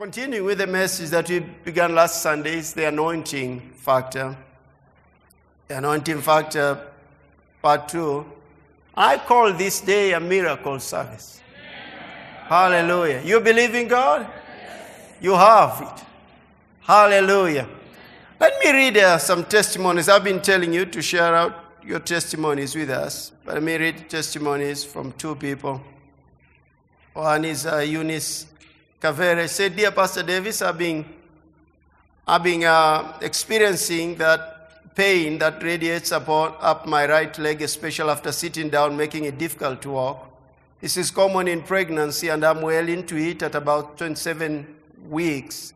Continuing with the message that we began last Sunday is the anointing factor. The anointing factor, part two. I call this day a miracle service. Hallelujah. You believe in God? You have it. Hallelujah. Let me read uh, some testimonies. I've been telling you to share out your testimonies with us. But let me read testimonies from two people. One is uh, Eunice Kavere said, Dear Pastor Davis, I've been, I've been uh, experiencing that pain that radiates upon, up my right leg, especially after sitting down, making it difficult to walk. This is common in pregnancy, and I'm well into it at about 27 weeks.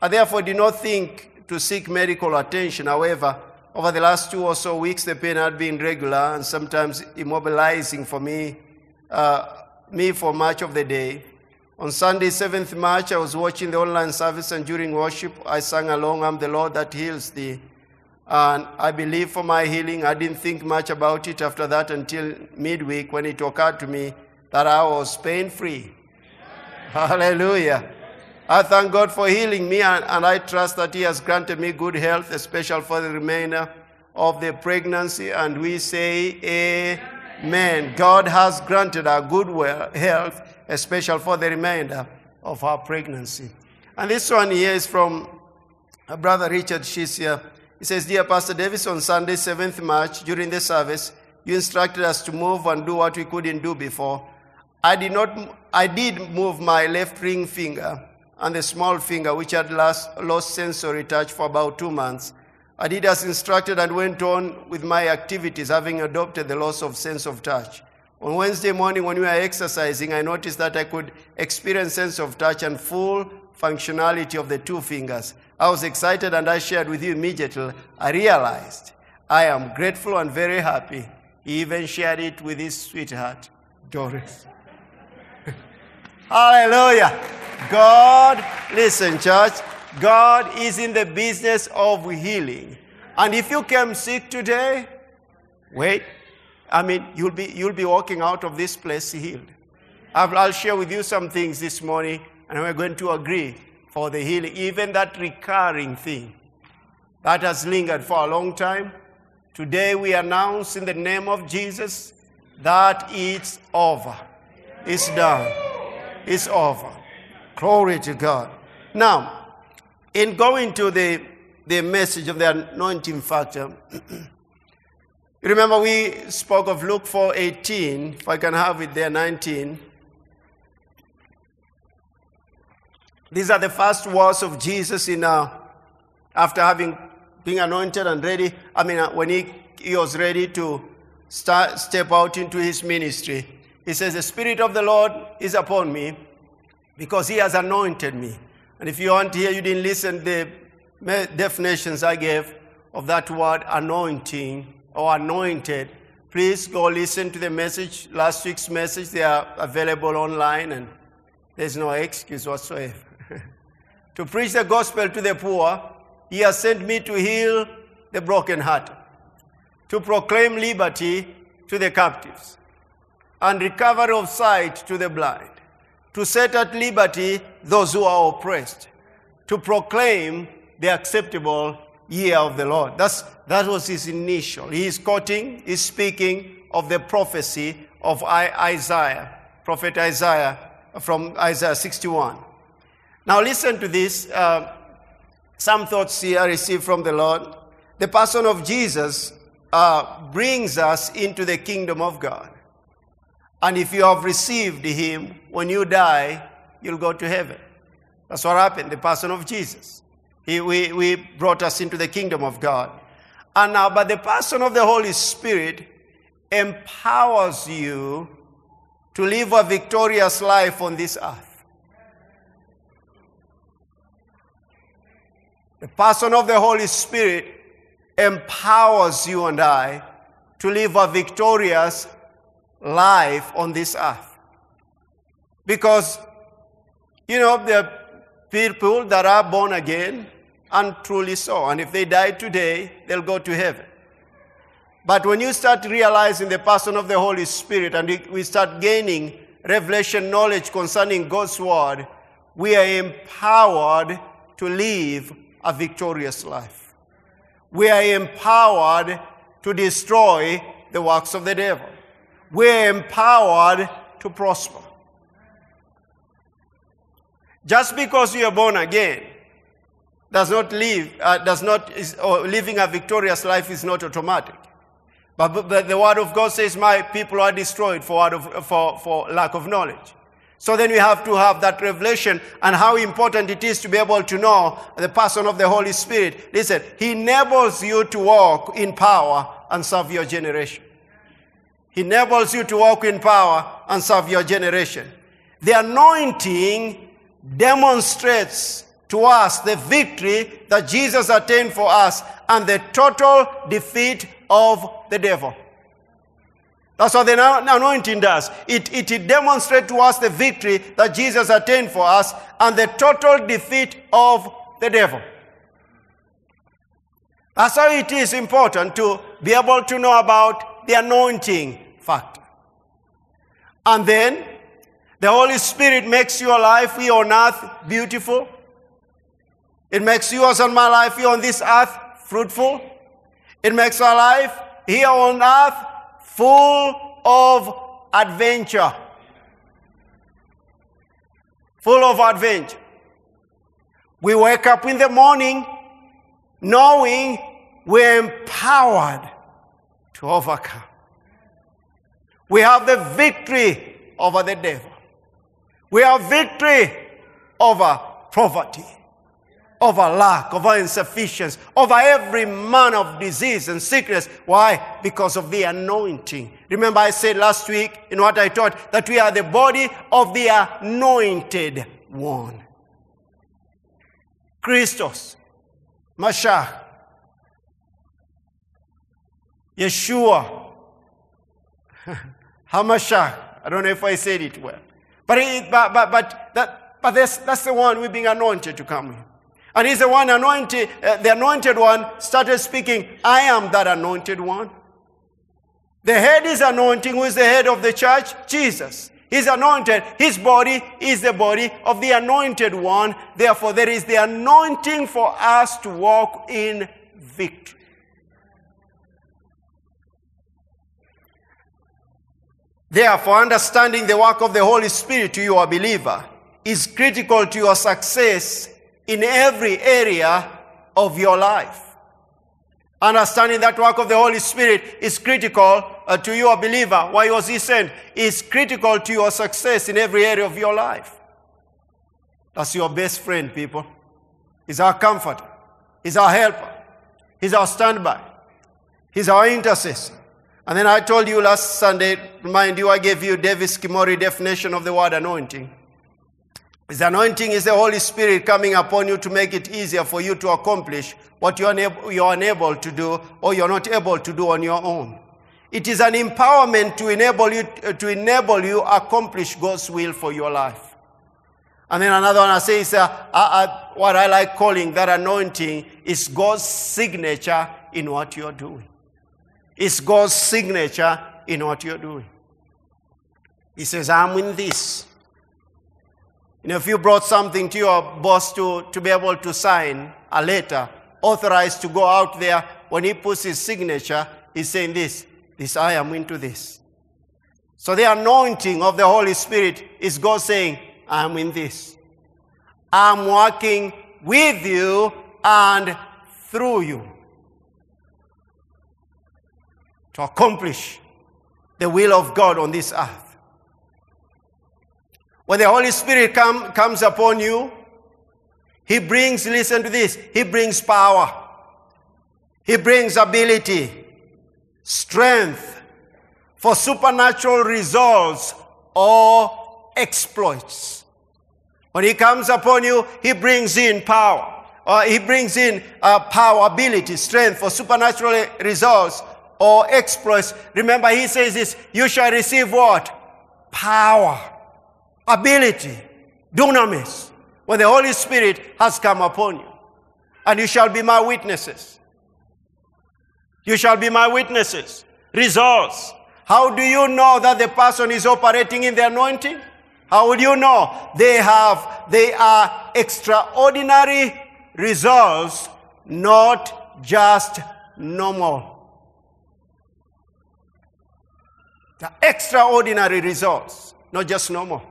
I therefore did not think to seek medical attention. However, over the last two or so weeks, the pain had been regular and sometimes immobilizing for me, uh, me for much of the day. On Sunday, 7th March, I was watching the online service, and during worship, I sang along, I'm the Lord that heals thee. And I believe for my healing. I didn't think much about it after that until midweek when it occurred to me that I was pain free. Hallelujah. I thank God for healing me, and, and I trust that He has granted me good health, especially for the remainder of the pregnancy. And we say, Amen. God has granted our good health especially for the remainder of our pregnancy. And this one here is from Brother Richard Shisia. He says, Dear Pastor Davis, on Sunday, 7th March, during the service, you instructed us to move and do what we couldn't do before. I did not, I did move my left ring finger and the small finger, which had lost, lost sensory touch for about two months. I did as instructed and went on with my activities, having adopted the loss of sense of touch. On Wednesday morning, when we were exercising, I noticed that I could experience sense of touch and full functionality of the two fingers. I was excited and I shared with you immediately. I realized I am grateful and very happy. He even shared it with his sweetheart, Doris. Hallelujah. God, listen, church, God is in the business of healing. And if you came sick today, wait, I mean, you'll be, you'll be walking out of this place healed. I'll, I'll share with you some things this morning, and we're going to agree for the healing. Even that recurring thing that has lingered for a long time. Today we announce in the name of Jesus that it's over. It's done. It's over. Glory to God. Now, in going to the, the message of the anointing factor, Remember, we spoke of Luke 4 18. If I can have it there, 19. These are the first words of Jesus in uh, after having been anointed and ready. I mean, uh, when he, he was ready to start, step out into his ministry, he says, The Spirit of the Lord is upon me because he has anointed me. And if you aren't here, you didn't listen the definitions I gave of that word anointing or anointed, please go listen to the message, last week's message. They are available online, and there's no excuse whatsoever. to preach the gospel to the poor, he has sent me to heal the brokenhearted, to proclaim liberty to the captives, and recovery of sight to the blind, to set at liberty those who are oppressed, to proclaim the acceptable year of the Lord. That's, that was his initial. He's quoting, he's speaking of the prophecy of Isaiah, Prophet Isaiah from Isaiah 61. Now listen to this. Uh, some thoughts here I received from the Lord. The person of Jesus uh, brings us into the kingdom of God. And if you have received him, when you die, you'll go to heaven. That's what happened, the person of Jesus. He we, we brought us into the kingdom of God. And now, but the person of the Holy Spirit empowers you to live a victorious life on this earth. The person of the Holy Spirit empowers you and I to live a victorious life on this earth. Because, you know, the people that are born again, and truly so. And if they die today, they'll go to heaven. But when you start realizing the person of the Holy Spirit and we start gaining revelation knowledge concerning God's word, we are empowered to live a victorious life. We are empowered to destroy the works of the devil. We are empowered to prosper. Just because you are born again does not live, uh, does not, is, or living a victorious life is not automatic. But, but, the word of God says, My people are destroyed for, of, for, for lack of knowledge. So then we have to have that revelation and how important it is to be able to know the person of the Holy Spirit. Listen, He enables you to walk in power and serve your generation. He enables you to walk in power and serve your generation. The anointing demonstrates to us the victory that Jesus attained for us and the total defeat of the devil. That's what the anointing does. It, it, demonstrates to us the victory that Jesus attained for us and the total defeat of the devil. That's why it is important to be able to know about the anointing factor. And then the Holy Spirit makes your life here on earth beautiful. It makes yours and my life here on this earth fruitful. It makes our life here on earth full of adventure. Full of adventure. We wake up in the morning knowing we're empowered to overcome. We have the victory over the devil. We have victory over poverty over lack, over insufficiency, over every man of disease and sickness. Why? Because of the anointing. Remember, I said last week in what I taught that we are the body of the anointed one. Christos, Mashiach, Yeshua, Hamashach. I don't know if I said it well. But, it, but, but, but, that, but that's, the one we're being anointed to come in. And he's the one anointed, uh, the anointed one started speaking, I am that anointed one. The head is anointing, who is the head of the church? Jesus. He's anointed. His body is the body of the anointed one. Therefore, there is the anointing for us to walk in victory. Therefore, understanding the work of the Holy Spirit to you, a believer, is critical to your success in every area of your life. Understanding that work of the Holy Spirit is critical uh, to you, a believer. Why was he sent? Is critical to your success in every area of your life. That's your best friend, people. He's our comforter. He's our helper. He's our standby. He's our intercessor. And then I told you last Sunday, remind you, I gave you Davis Kimori definition of the word anointing. His anointing is the Holy Spirit coming upon you to make it easier for you to accomplish what you're unable, you're unable to do or you're not able to do on your own. It is an empowerment to enable you to enable you accomplish God's will for your life. And then another one I say is uh, uh, what I like calling that anointing is God's signature in what you're doing. It's God's signature in what you're doing. He says, I'm in this. You know, if you brought something to your boss to, to be able to sign a letter, authorized to go out there, when he puts his signature, he's saying this, this I am into this. So the anointing of the Holy Spirit is God saying, I'm in this. I'm working with you and through you to accomplish the will of God on this earth. When the Holy Spirit come, comes upon you, He brings, listen to this, He brings power. He brings ability, strength for supernatural results or exploits. When He comes upon you, He brings in power. Or he brings in uh, power, ability, strength for supernatural results or exploits. Remember, He says this, you shall receive what? Power ability, dunamis, when the Holy Spirit has come upon you. And you shall be my witnesses. You shall be my witnesses. Results. How do you know that the person is operating in the anointing? How would you know? They have, they are extraordinary results, not just normal. The extraordinary results, not just normal.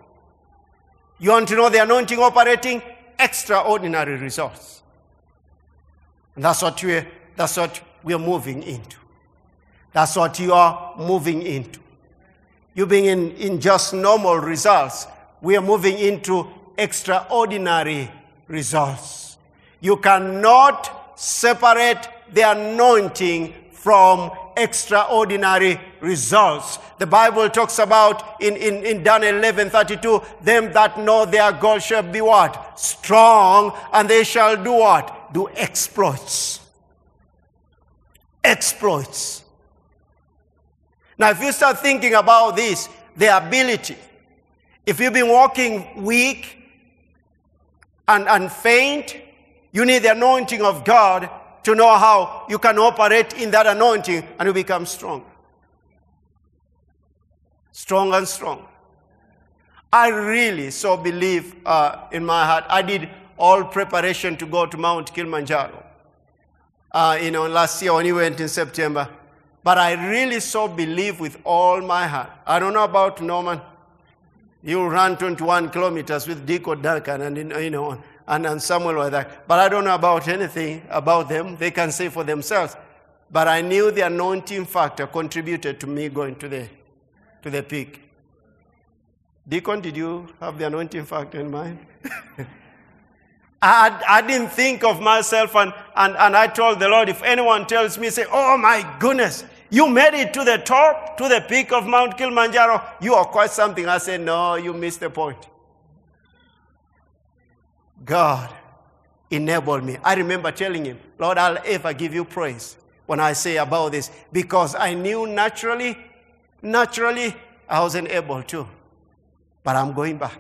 You want to know the anointing operating? Extraordinary results. And that's what we're, that's what we're moving into. That's what you are moving into. You being in, in just normal results, we are moving into extraordinary results. You cannot separate the anointing from extraordinary results. The Bible talks about in, in, in Daniel 11 32, them that know their God shall be what? Strong, and they shall do what? Do exploits. Exploits. Now, if you start thinking about this, the ability, if you've been walking weak and, and faint, you need the anointing of God to know how you can operate in that anointing and you become strong. Strong and strong. I really so believe uh, in my heart. I did all preparation to go to Mount Kilimanjaro. Uh, you know, last year when we went in September. But I really so believe with all my heart. I don't know about Norman. You ran 21 kilometers with Deacon Duncan and, you know, and, and Samuel like that. But I don't know about anything about them. They can say for themselves. But I knew the anointing factor contributed to me going to the, to the peak. Deacon, did you have the anointing factor in mind? I, I didn't think of myself, and, and, and I told the Lord, if anyone tells me, say, oh my goodness, you made it to the top, to the peak of Mount Kilimanjaro, you are quite something. I said, no, you missed the point. God enabled me. I remember telling him, Lord, I'll ever give you praise when I say about this because I knew naturally, naturally, I wasn't able to. But I'm going back.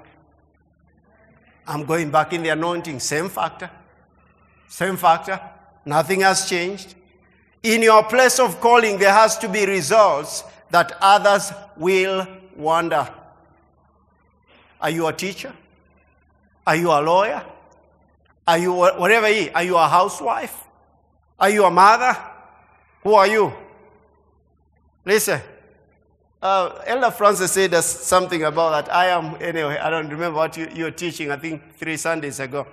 I'm going back in the anointing. Same factor. Same factor. Nothing has changed. In your place of calling, there has to be results that others will wonder. Are you a teacher? Are you a lawyer? Are you whatever you are you a housewife? Are you a mother? Who are you? Listen. Uh, Elder Francis said something about that. I am, anyway, I don't remember what you, you're teaching, I think three Sundays ago.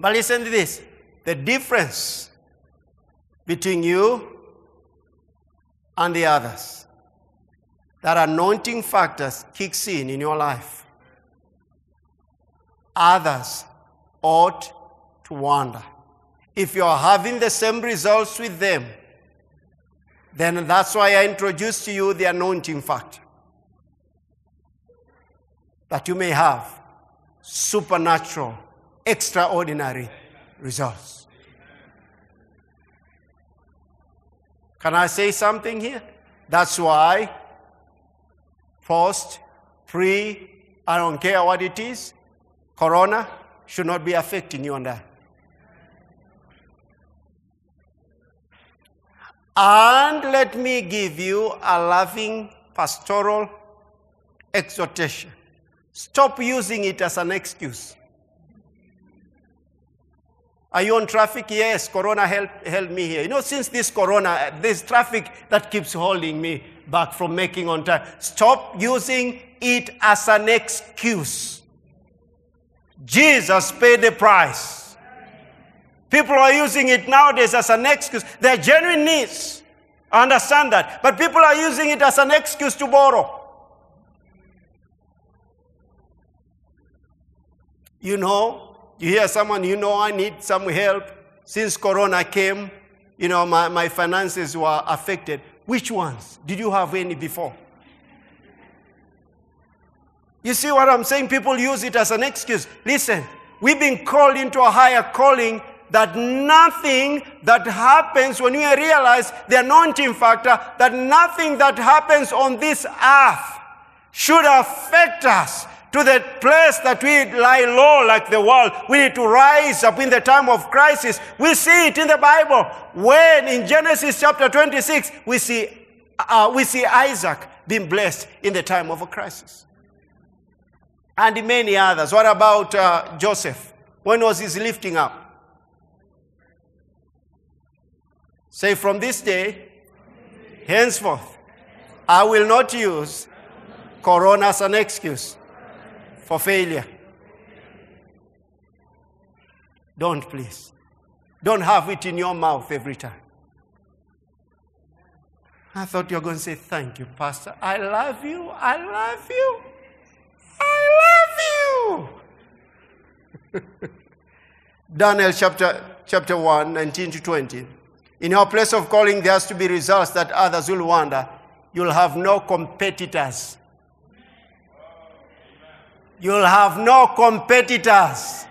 But listen to this the difference between you and the others. That anointing factors kicks in in your life. Others ought to wonder. If you're having the same results with them, then that's why I introduced to you the anointing factor. That you may have supernatural, extraordinary results. Can I say something here? That's why post, pre, I don't care what it is, corona should not be affecting you and I. And let me give you a loving pastoral exhortation. Stop using it as an excuse. Are you on traffic? Yes, Corona helped, helped me here. You know, since this Corona, this traffic that keeps holding me back from making on time. Stop using it as an excuse. Jesus paid the price. People are using it nowadays as an excuse. They're genuine needs. I understand that. But people are using it as an excuse to borrow. You know, you hear someone, you know, I need some help. Since Corona came, you know, my, my finances were affected. Which ones? Did you have any before? You see what I'm saying? People use it as an excuse. Listen, we've been called into a higher calling that nothing that happens when we realize the anointing factor, that nothing that happens on this earth should affect us to the place that we lie low like the world. We need to rise up in the time of crisis. We see it in the Bible. When in Genesis chapter 26, we see, uh, we see Isaac being blessed in the time of a crisis. and many others. What about uh, Joseph? When was his lifting up? Say, from this day, henceforth, I will not use Corona as an excuse for failure. Don't, please. Don't have it in your mouth every time. I thought you were going to say, Thank you, Pastor. I love you. I love you. I love you. Daniel chapter, chapter 1, 19 to 20. In your place of calling, there has to be results that others will wonder. You'll have no competitors. You'll have no competitors.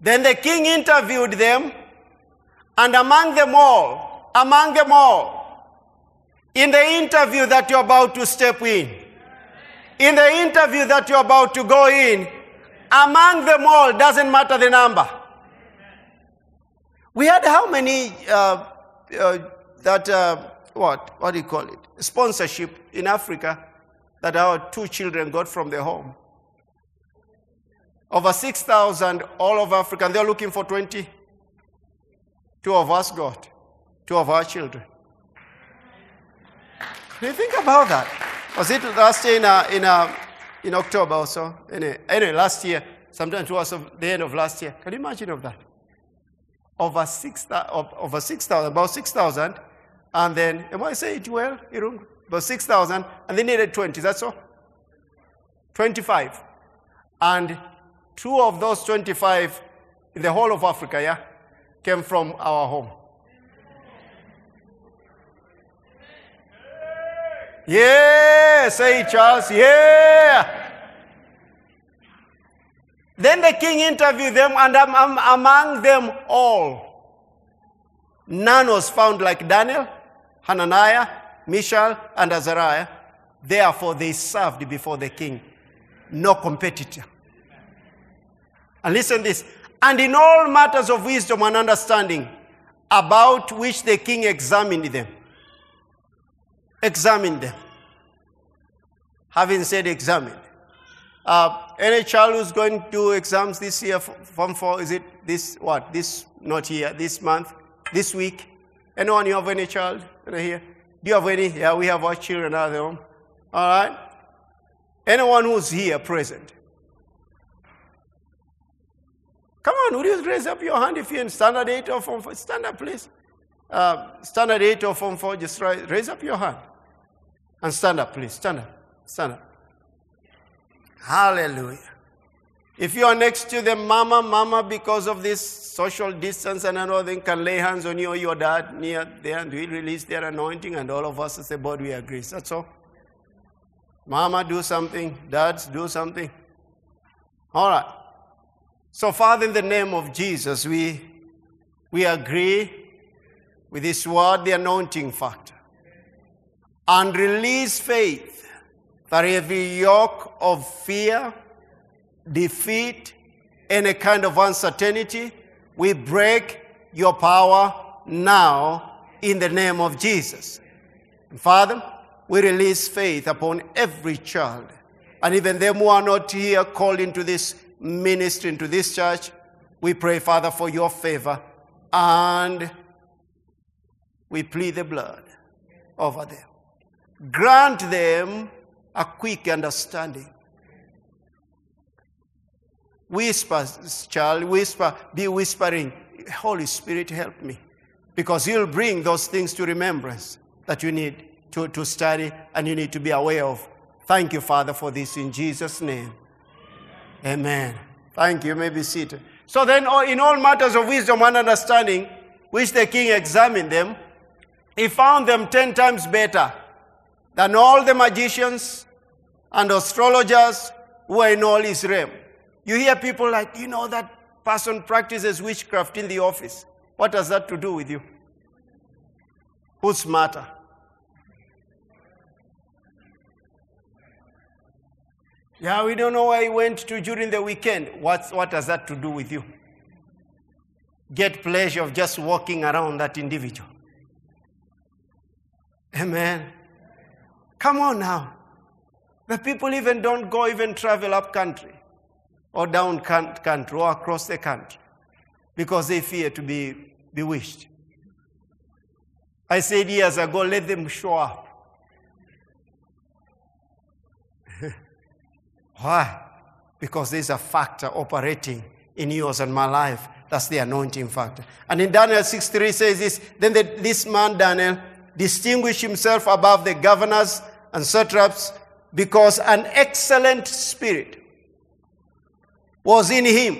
Then the king interviewed them, and among them all, among them all, in the interview that you're about to step in, in the interview that you're about to go in, among them all, doesn't matter the number. We had how many uh, uh, that uh, what what do you call it sponsorship in Africa that our two children got from their home. Over 6,000 all over Africa, and they're looking for 20. Two of us got, two of our children. Do you think about that? Was it last year in, uh, in, uh, in October or so? Anyway, anyway, last year, sometime towards the end of last year. Can you imagine of that? Over 6,000, over 6,000, about 6,000. And then, am I saying it well, Irung? About 6,000, and they needed 20, that's all? 25. And two of those 25 in the whole of Africa, yeah, came from our home. Yeah, say Charles, yeah. Then the king interviewed them, and among them all, none was found like Daniel, Hananiah, Mishael, and Azariah. Therefore, they served before the king. No competitor. And listen this. And in all matters of wisdom and understanding, about which the king examined them. Examined them. Having said examined. Uh, any child who's going to do exams this year, Form 4, is it this, what, this, not here, this month, this week? Anyone you have any child here? Do you have any? Yeah, we have our children at home. All right? Anyone who's here present? Come on, would you raise up your hand if you're in standard 8 or form 4? Stand up, please. Uh, standard 8 or form 4, just raise up your hand. And stand up, please. Stand up. Stand up. Hallelujah. If you are next to the mama, mama, because of this social distance and another can lay hands on you or your dad near there and we release their anointing, and all of us as a body we agree. That's all. Mama, do something. Dads, do something. All right. So, Father, in the name of Jesus, we, we agree with this word, the anointing factor, and release faith that every yoke of fear, defeat, any kind of uncertainty, we break your power now in the name of Jesus. And Father, we release faith upon every child, and even them who are not here called into this ministry into this church. We pray, Father, for your favor and we plead the blood over them. Grant them a quick understanding. Whisper, child, whisper, be whispering, Holy Spirit, help me. Because you'll bring those things to remembrance that you need to, to study and you need to be aware of. Thank you, Father, for this in Jesus' name. Amen. Thank you. you may be seated. So then, oh, in all matters of wisdom and understanding, which the king examined them, he found them ten times better than all the magicians and astrologers who are in all his realm. You hear people like, you know, that person practices witchcraft in the office. What has that to do with you? Who's smarter? Yeah, we don't know where he went to during the weekend. What's, what has that to do with you? Get pleasure of just walking around that individual. Amen. Come on now. The people even don't go even travel up country or down country or across the country because they fear to be bewitched. I said years ago, let them show up. Why? Because there's a factor operating in yours and my life. That's the anointing factor. And in Daniel 6 3 says this Then the, this man, Daniel, distinguished himself above the governors and satraps because an excellent spirit was in him.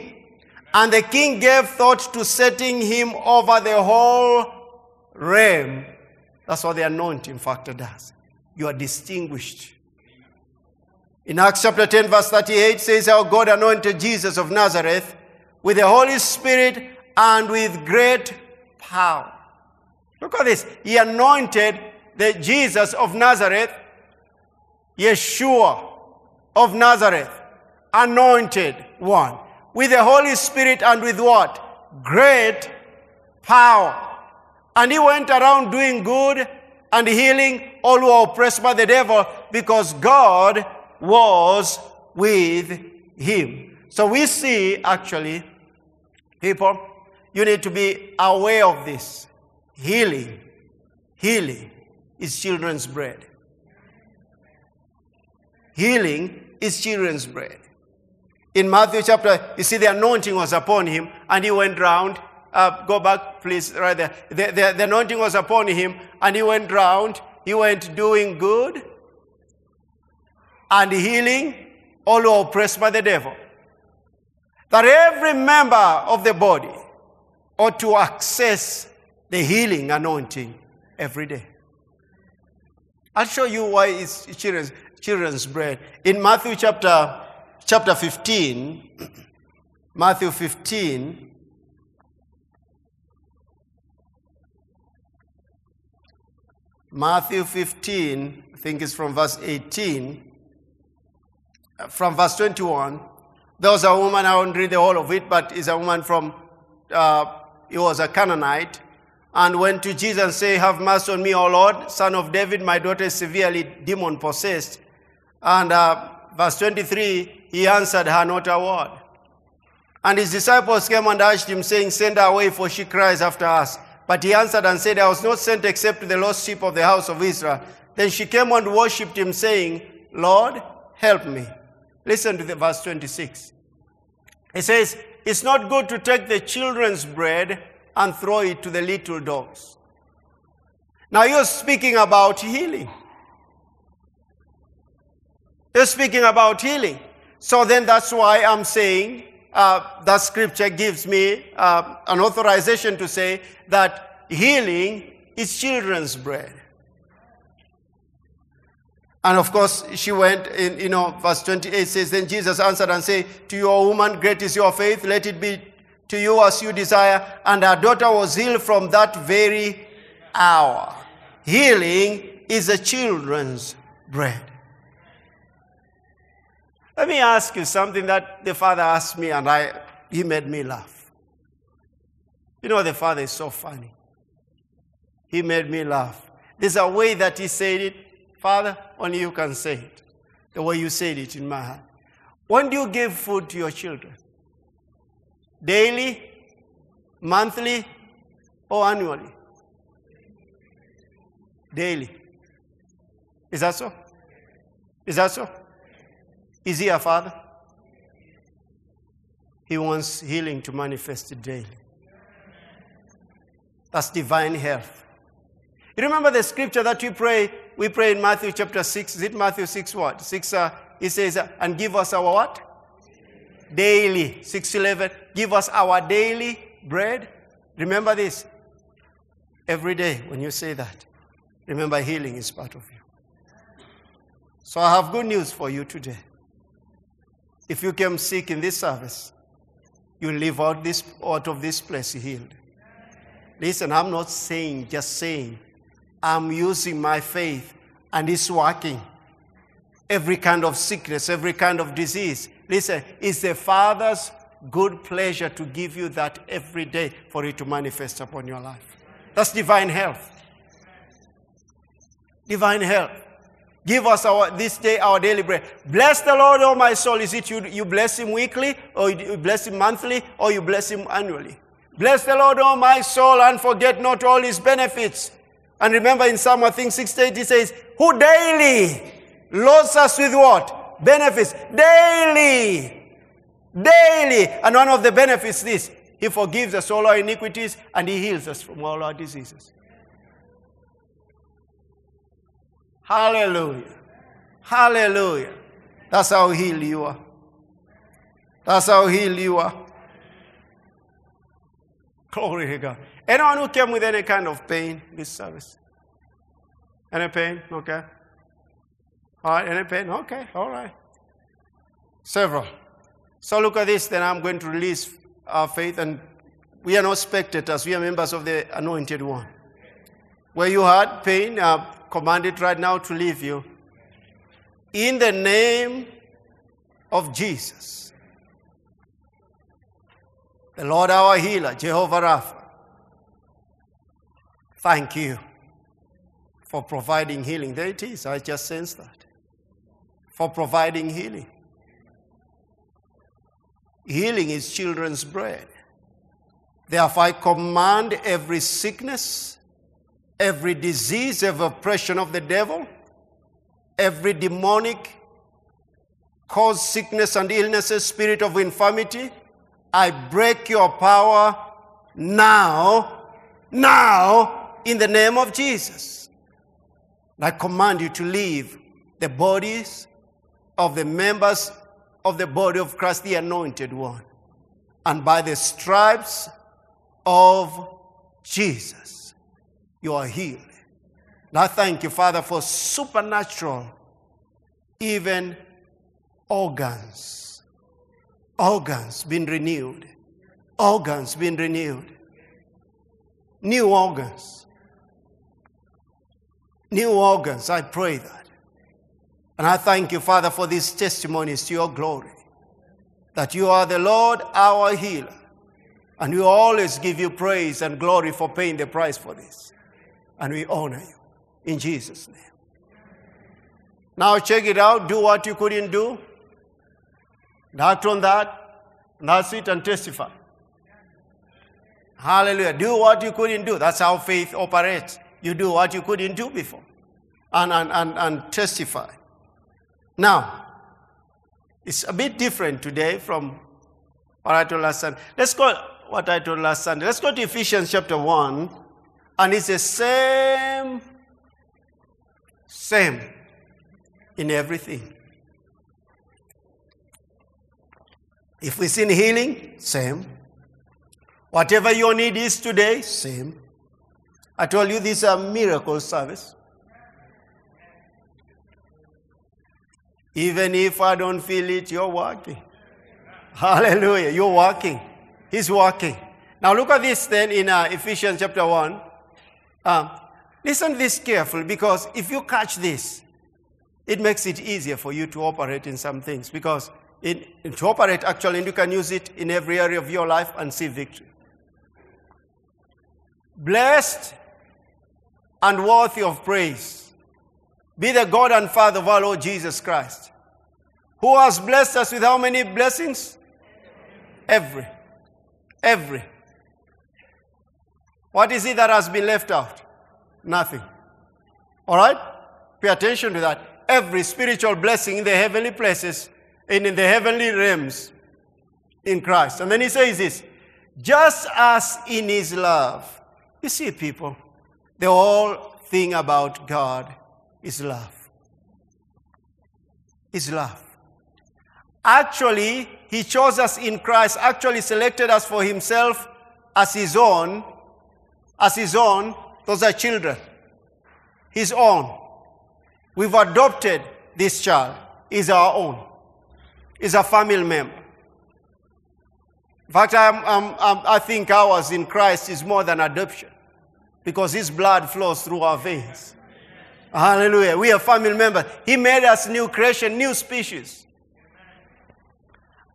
And the king gave thought to setting him over the whole realm. That's what the anointing factor does. You are distinguished. In Acts chapter 10, verse 38 says, Our God anointed Jesus of Nazareth with the Holy Spirit and with great power. Look at this. He anointed the Jesus of Nazareth, Yeshua of Nazareth, anointed one, with the Holy Spirit and with what? Great power. And he went around doing good and healing all who are oppressed by the devil because God was with him. So we see actually, people, you need to be aware of this. Healing, healing is children's bread. Healing is children's bread. In Matthew chapter, you see the anointing was upon him and he went round. Uh, go back, please, right there. The, the, the anointing was upon him and he went round. He went doing good and healing all who are oppressed by the devil. That every member of the body ought to access the healing anointing every day. I'll show you why it's children's, children's bread. In Matthew chapter, chapter 15, Matthew 15, Matthew 15, I think it's from verse 18 from verse 21. There was a woman, I won't read the whole of it, but it's a woman from, uh, he was a Canaanite, and went to Jesus and said, Have mercy on me, O Lord, son of David, my daughter is severely demon possessed. And uh, verse 23, he answered her not a word. And his disciples came and urged him, saying, Send her away, for she cries after us. But he answered and said, I was not sent except to the lost sheep of the house of Israel. Then she came and worshipped him, saying, Lord, help me. Listen to the verse 26. It says, It's not good to take the children's bread and throw it to the little dogs. Now you're speaking about healing. You're speaking about healing. So then that's why I'm saying uh, that scripture gives me uh, an authorization to say that healing is children's bread. And of course, she went in, you know, verse 28 says, Then Jesus answered and said, To your woman, great is your faith, let it be to you as you desire. And her daughter was healed from that very hour. Healing is a children's bread. Let me ask you something that the father asked me, and I, he made me laugh. You know, the father is so funny. He made me laugh. There's a way that he said it Father, only you can say it. The way you said it in my heart. When do you give food to your children? Daily, monthly, or annually? Daily. Is that so? Is that so? Is he a father? He wants healing to manifest daily. That's divine health. You remember the scripture that we pray? We pray in Matthew chapter 6. Is it Matthew 6 what? 6, uh, says, uh, and give us our what? Daily. 611. Give us our daily bread. Remember this. Every day when you say that, remember healing is part of you. So I have good news for you today. If you came sick in this service, you leave out, this, out of this place healed. Listen, I'm not saying, just saying I'm using my faith and it's working. Every kind of sickness, every kind of disease. Listen, it's the Father's good pleasure to give you that every day for it to manifest upon your life. That's divine health. Divine health. Give us our, this day our daily bread. Bless the Lord, O my soul. Is it you, you bless him weekly, or you bless him monthly, or you bless him annually? Bless the Lord, O my soul, and forget not all his benefits. And remember in Psalm, I think 68, he says, Who daily loads us with what? Benefits. Daily. Daily. And one of the benefits is this he forgives us all our iniquities and he heals us from all our diseases. Hallelujah. Hallelujah. That's how healed you are. That's how healed you are. Glory to God. Anyone who came with any kind of pain this service? Any pain? Okay. All right, any pain? Okay, all right. Several. So look at this, then I'm going to release our faith, and we are not spectators, we are members of the anointed one. Where you had pain, uh, command it right now to leave you. In the name of Jesus, the Lord our healer, Jehovah Rapha, thank you for providing healing. There it is, I just sensed that. For providing healing. Healing is children's bread. Therefore, I command every sickness, every disease, every oppression of the devil, every demonic cause sickness and illnesses, spirit of infirmity, I break your power now, now, in the name of Jesus. I command you to leave the bodies of the members of the body of Christ, the anointed one. And by the stripes of Jesus, you are healed. And I thank you, Father, for supernatural, even organs. Organs being renewed. Organs being renewed. New organs. New organs, I pray that. And I thank you, Father, for these testimonies to your glory. That you are the Lord, our healer. And we always give you praise and glory for paying the price for this. And we honor you in Jesus' name. Now check it out. Do what you couldn't do. Act on that. That's it and testify. Hallelujah. Do what you couldn't do. That's how faith operates. You do what you couldn't do before. And, and, and, and testify. Now, it's a bit different today from what I told last Sunday. Let's go what I told last Sunday. Let's go to Ephesians chapter 1. And it's the same same in everything. If we see healing, same. Whatever your need is today, same. I told you this is a miracle service. Even if I don't feel it, you're working. Hallelujah. You're working. He's working. Now look at this then in uh, Ephesians chapter 1. Um, Listen this carefully because if you catch this, it makes it easier for you to operate in some things because it, to operate actually and you can use it in every area of your life and see victory. Blessed and worthy of praise be the God and Father of our Lord Jesus Christ, who has blessed us with how many blessings? Every. Every. What is it that has been left out? Nothing. All right? Pay attention to that. Every spiritual blessing in the heavenly places and in the heavenly realms in Christ. And then he says this just as in his love. You see, people, the whole thing about God is love. Is love. Actually, he chose us in Christ, actually selected us for himself as his own, as his own those are children. His own. We've adopted this child. He's our own. He's a family member. In fact, I'm, I'm, I'm, i think ours in Christ is more than adoption because His blood flows through our veins. Hallelujah. We are family members. He made us new creation, new species.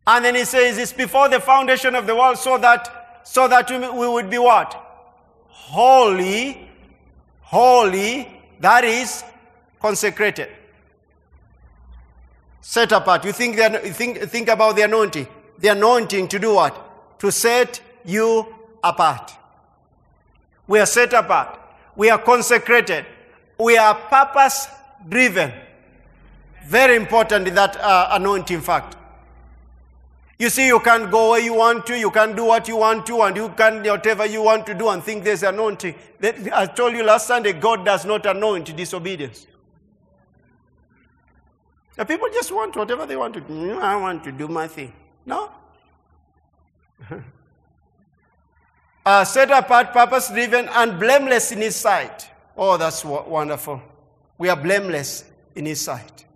And then He says it's before the foundation of the world so that, so that we would be what? Holy, holy, that is consecrated. Set apart. You think, think, think about the anointing. The anointing to do what? To set you apart. We are set apart. We are consecrated. We are purpose driven. Very important that uh, anointing fact. You see, you can't go where you want to, you can't do what you want to, and you can whatever you want to do and think there's anointing. I told you last Sunday, God does not anoint disobedience. The people just want whatever they want to do. I want to do my thing. No. uh, set apart, purpose driven, and blameless in His sight. Oh, that's wonderful. We are blameless in His sight.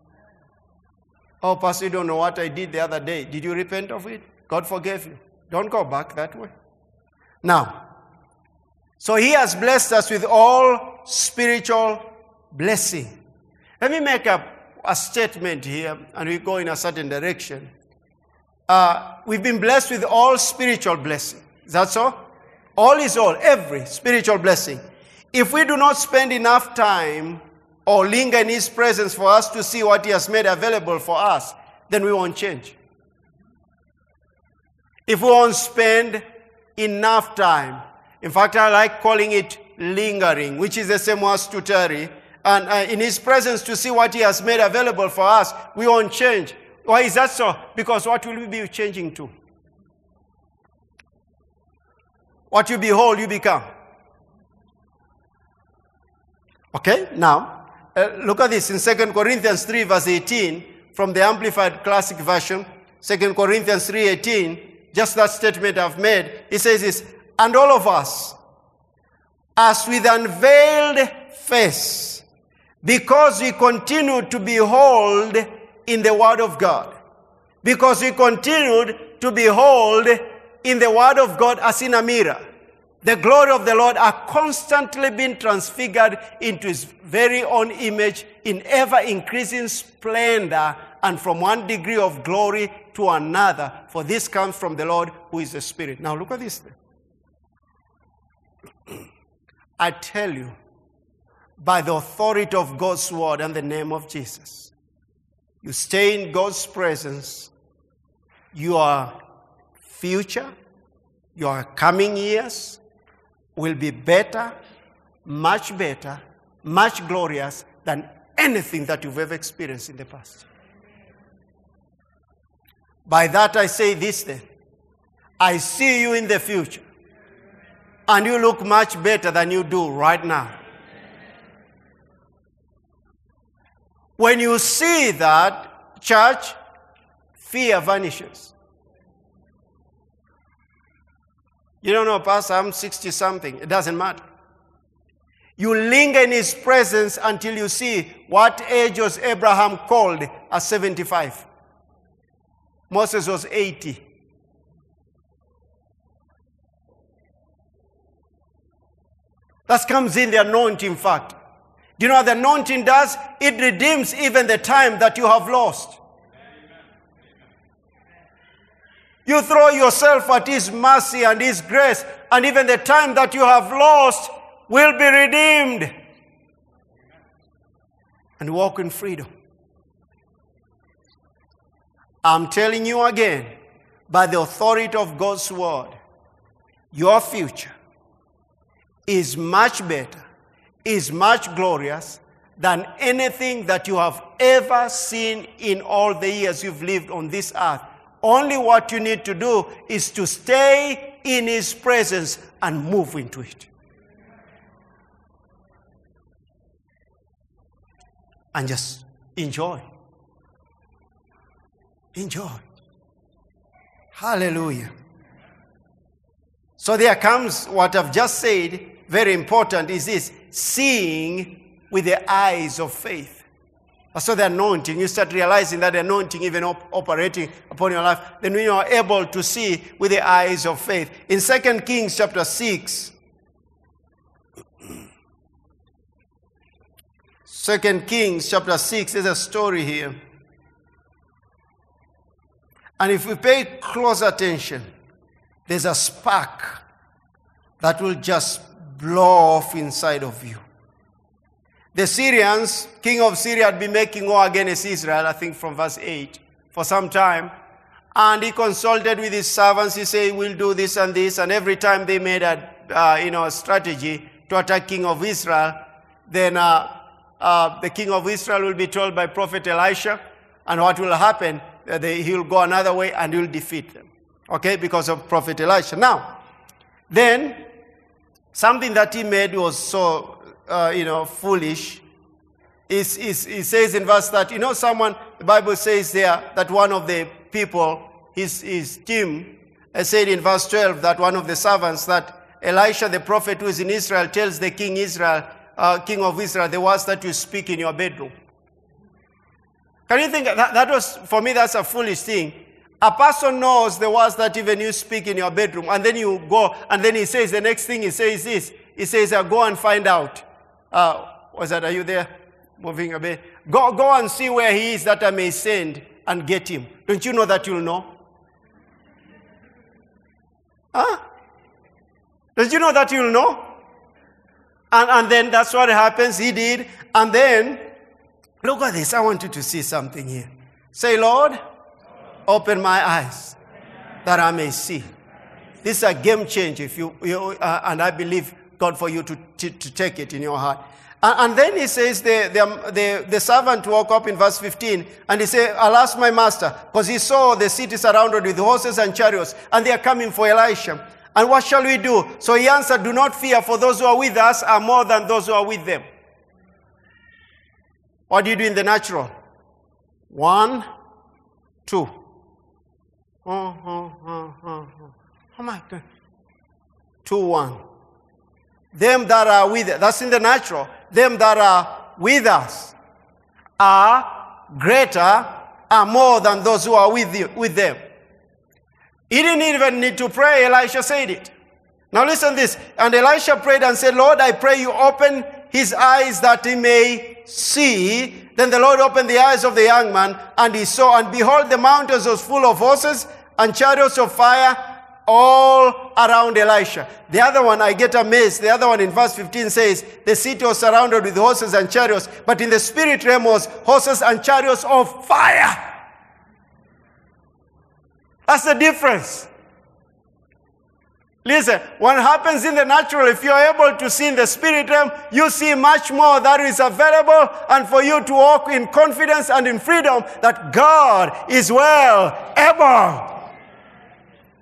Oh, Pastor, you don't know what I did the other day. Did you repent of it? God forgave you. Don't go back that way. Now, so He has blessed us with all spiritual blessing. Let me make a, a statement here, and we go in a certain direction. Uh, we've been blessed with all spiritual blessing. Is that so? All is all, every spiritual blessing. If we do not spend enough time or linger in His presence for us to see what He has made available for us, then we won't change. If we won't spend enough time, in fact, I like calling it lingering, which is the same as to tarry, and uh, in His presence to see what He has made available for us, we won't change. Why is that so? Because what will we be changing to? What you behold, you become. Okay, now, uh, look at this in 2 Corinthians 3, verse 18, from the Amplified Classic Version. 2 Corinthians 3 18, just that statement I've made. It says this, and all of us, as with unveiled face, because we continue to behold in the Word of God, because we continued to behold in the Word of God as in a mirror the glory of the Lord are constantly being transfigured into his very own image in ever increasing splendor and from one degree of glory to another. For this comes from the Lord who is the Spirit. Now look at this. I tell you, by the authority of God's word and the name of Jesus, you stay in God's presence, your future, your coming years, will be better, much better, much glorious than anything that you've ever experienced in the past. By that I say this then. I see you in the future. And you look much better than you do right now. When you see that, church, fear vanishes. You don't know, Pastor, I'm 60 something. It doesn't matter. You linger in his presence until you see what age was Abraham called at 75. Moses was 80. That comes in the anointing fact. Do you know what the anointing does? It redeems even the time that you have lost. You throw yourself at His mercy and His grace, and even the time that you have lost will be redeemed. And walk in freedom. I'm telling you again, by the authority of God's word, your future is much better, is much glorious than anything that you have ever seen in all the years you've lived on this earth. Only what you need to do is to stay in His presence and move into it. And just enjoy. Enjoy. Hallelujah. So there comes what I've just said, very important is this seeing with the eyes of faith. So the anointing, you start realizing that the anointing even op- operating upon your life, then you are able to see with the eyes of faith. In 2 Kings chapter 6, 2 Kings chapter 6, there's a story here. And if we pay close attention, there's a spark that will just blow off inside of you. The Syrians, king of Syria, had been making war against Israel, I think from verse 8, for some time. And he consulted with his servants. He said, We'll do this and this. And every time they made a uh, you know, a strategy to attack king of Israel, then uh, uh, the king of Israel will be told by prophet Elisha. And what will happen? They, he will go another way and he will defeat them. Okay, because of prophet Elisha. Now, then, something that he made was so, uh, you know, foolish. Is, is, he says in verse that, you know, someone, the Bible says there that one of the people, his, his team, I said in verse 12 that one of the servants that Elisha the prophet who is in Israel tells the king Israel, uh, king of Israel, the words that you speak in your bedroom. Can you think that, that was, for me, that's a foolish thing. A person knows the words that even you speak in your bedroom, and then you go, and then he says, the next thing he says this. He says, uh, go and find out. Uh, was that, are you there? Moving a bit. Go, go and see where he is that I may send and get him. Don't you know that you'll know? Huh? Don't you know that you'll know? And, and then that's what happens. He did. And then, look at this. I want you to see something here. Say, Lord, open my eyes that I may see. This is a game changer. If you, you uh, and I believe God for you to, to, to take it in your heart. And, and then he says, the, the, the, the, servant woke up in verse 15 and he said, I'll ask my master, because he saw the city surrounded with horses and chariots, and they are coming for Elisha. And what shall we do? So he answered, Do not fear, for those who are with us are more than those who are with them. What do you do in the natural? One, two. Oh, oh, oh, oh, oh my God. Two, one. Them that are with us, that's in the natural. Them that are with us are greater, are more than those who are with, you, with them. He didn't even need to pray, Elisha said it. Now listen this. And Elisha prayed and said, Lord, I pray you open his eyes that he may see. Then the Lord opened the eyes of the young man, and he saw, and behold, the mountains was full of horses and chariots of fire all around Elisha. The other one, I get amazed. The other one in verse 15 says, the city was surrounded with horses and chariots, but in the spirit realm was horses and chariots of fire. That's the difference. Listen, what happens in the natural, if you're able to see in the spirit realm, you see much more that is available, and for you to walk in confidence and in freedom that God is well able.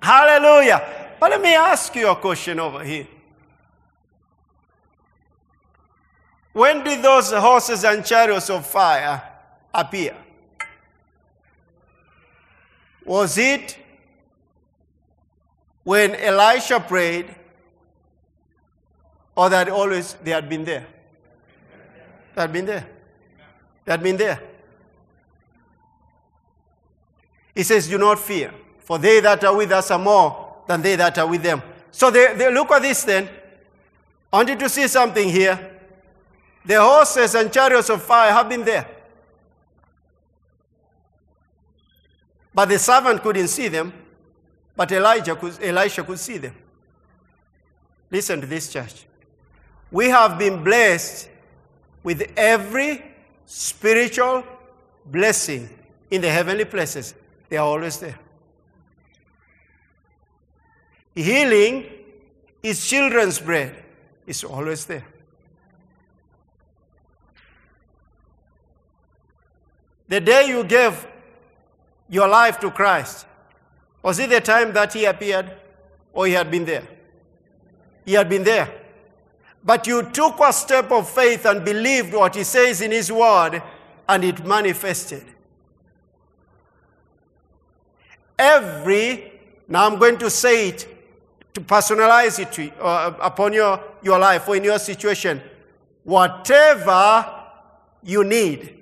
Hallelujah. But let me ask you a question over here. When did those horses and chariots of fire appear? Was it when Elisha prayed, or that always they had been there? They had been there. They had been there. He says, Do not fear, for they that are with us are more than they that are with them. So they, they look at this then. I want you to see something here. The horses and chariots of fire have been there. But the servant couldn't see them, but Elijah could, Elisha could see them. Listen to this, church. We have been blessed with every spiritual blessing in the heavenly places. They are always there. Healing is children's bread. It's always there. The day you gave your life to Christ, was it the time that he appeared or he had been there? He had been there. But you took a step of faith and believed what he says in his word and it manifested. Every, now I'm going to say it to personalize it to, uh, upon your, your life or in your situation. Whatever you need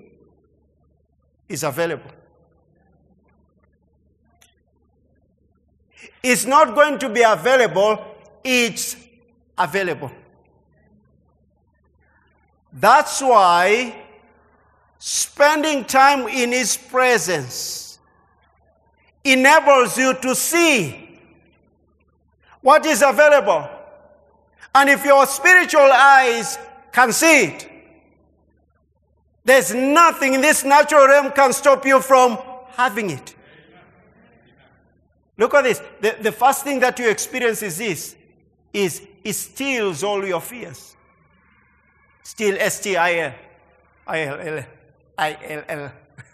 is available. It's not going to be available, it's available. That's why spending time in His presence enables you to see what is available. And if your spiritual eyes can see it, There's nothing in this natural realm can stop you from having it. Look at this. The, the first thing that you experience is this is it steals all your fears. Still S T I L I L L I L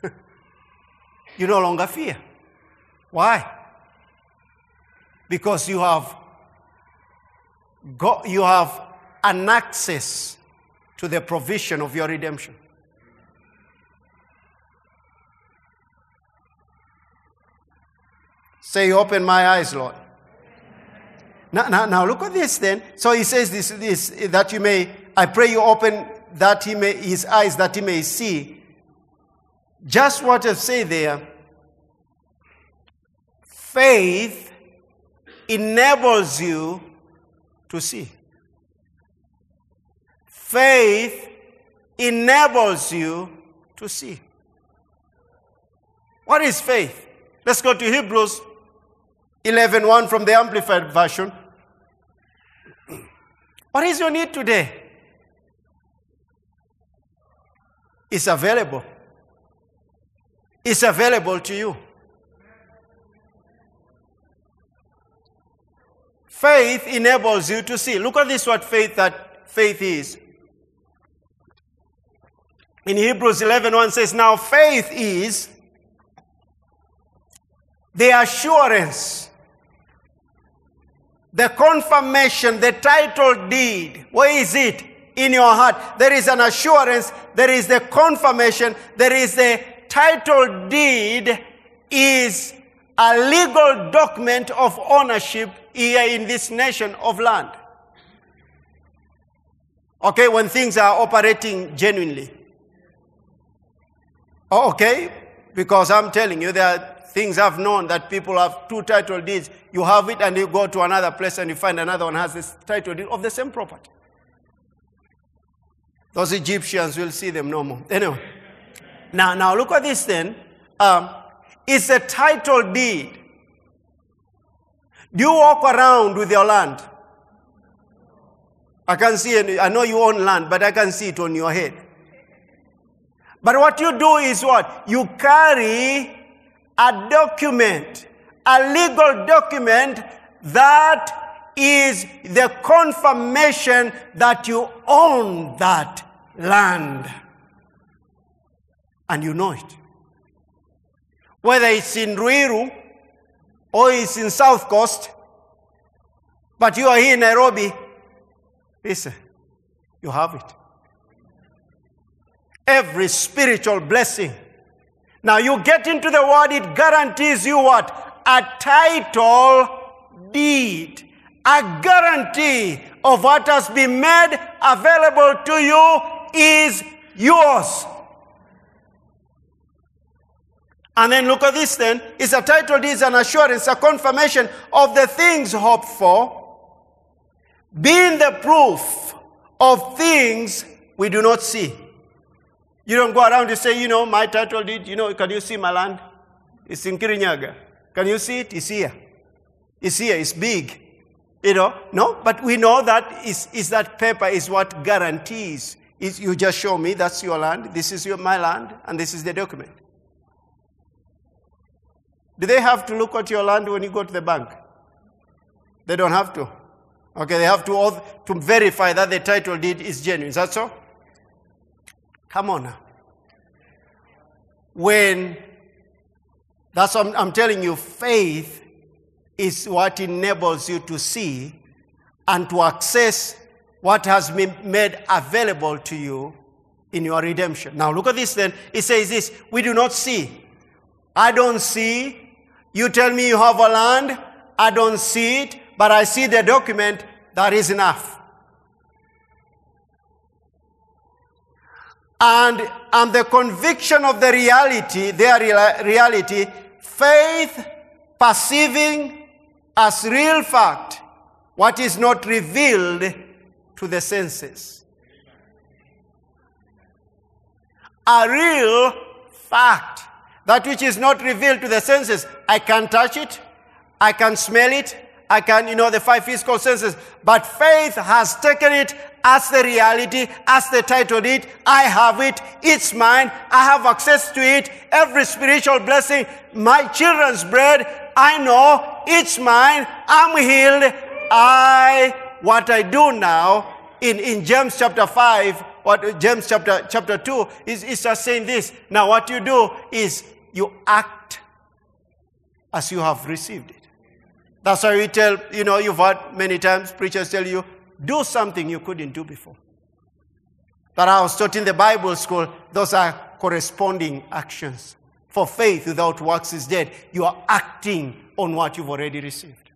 L. You no longer fear. Why? Because you have got, you have an access to the provision of your redemption. Say, open my eyes, Lord. Now, now, now look at this then. So he says this, this that you may, I pray you open that he may, his eyes that he may see. Just what I say there, faith enables you to see. Faith enables you to see. What is faith? Let's go to Hebrews 11:1 from the amplified version. What is your need today? It's available. It's available to you. Faith enables you to see. Look at this what faith that faith is. In Hebrews 11:1 says, "Now faith is the assurance the confirmation, the title deed. Where is it? In your heart. There is an assurance, there is the confirmation, there is the title deed is a legal document of ownership here in this nation of land. Okay, when things are operating genuinely. Oh, okay, because I'm telling you, there are things I've known that people have two title deeds. You have it and you go to another place and you find another one has this title deed of the same property. Those Egyptians will see them no more. Anyway, now, now look at this then. Um, it's a title deed. Do you walk around with your land? I can see it. I know you own land, but I can see it on your head. But what you do is what? You carry a document, a legal document that is the confirmation that you own that land. And you know it. Whether it's in Ruiru or it's in South Coast, but you are here in Nairobi, listen, you have it. Every spiritual blessing now you get into the word, it guarantees you what? A title deed. A guarantee of what has been made available to you is yours. And then look at this then. It's a title deed, an assurance, a confirmation of the things hoped for, being the proof of things we do not see. You don't go around and say, you know, my title deed, you know, can you see my land? It's in Kirinyaga. Can you see it? It's here. It's here. It's big. You know, no, but we know that is, is that paper is what guarantees. Is you just show me that's your land, this is your, my land, and this is the document. Do they have to look at your land when you go to the bank? They don't have to. Okay, they have to, to verify that the title deed is genuine. Is that so? Come on now. When, that's what I'm, I'm telling you, faith is what enables you to see and to access what has been made available to you in your redemption. Now, look at this then. It says this We do not see. I don't see. You tell me you have a land. I don't see it, but I see the document. That is enough. and, and the conviction of the reality, their reality, faith perceiving as real fact what is not revealed to the senses. A real fact, that which is not revealed to the senses. I can touch it, I can smell it, I can, you know, the five physical senses. But faith has taken it as the reality, as the title it. I have it. It's mine. I have access to it. Every spiritual blessing, my children's bread, I know it's mine. I'm healed. I, what I do now in, in James chapter 5, what James chapter, chapter 2 is, is just saying this. Now what you do is you act as you have received it. That's why we tell, you know, you've heard many times preachers tell you, do something you couldn't do before. That I was taught in the Bible school, those are corresponding actions. For faith without works is dead. You are acting on what you've already received.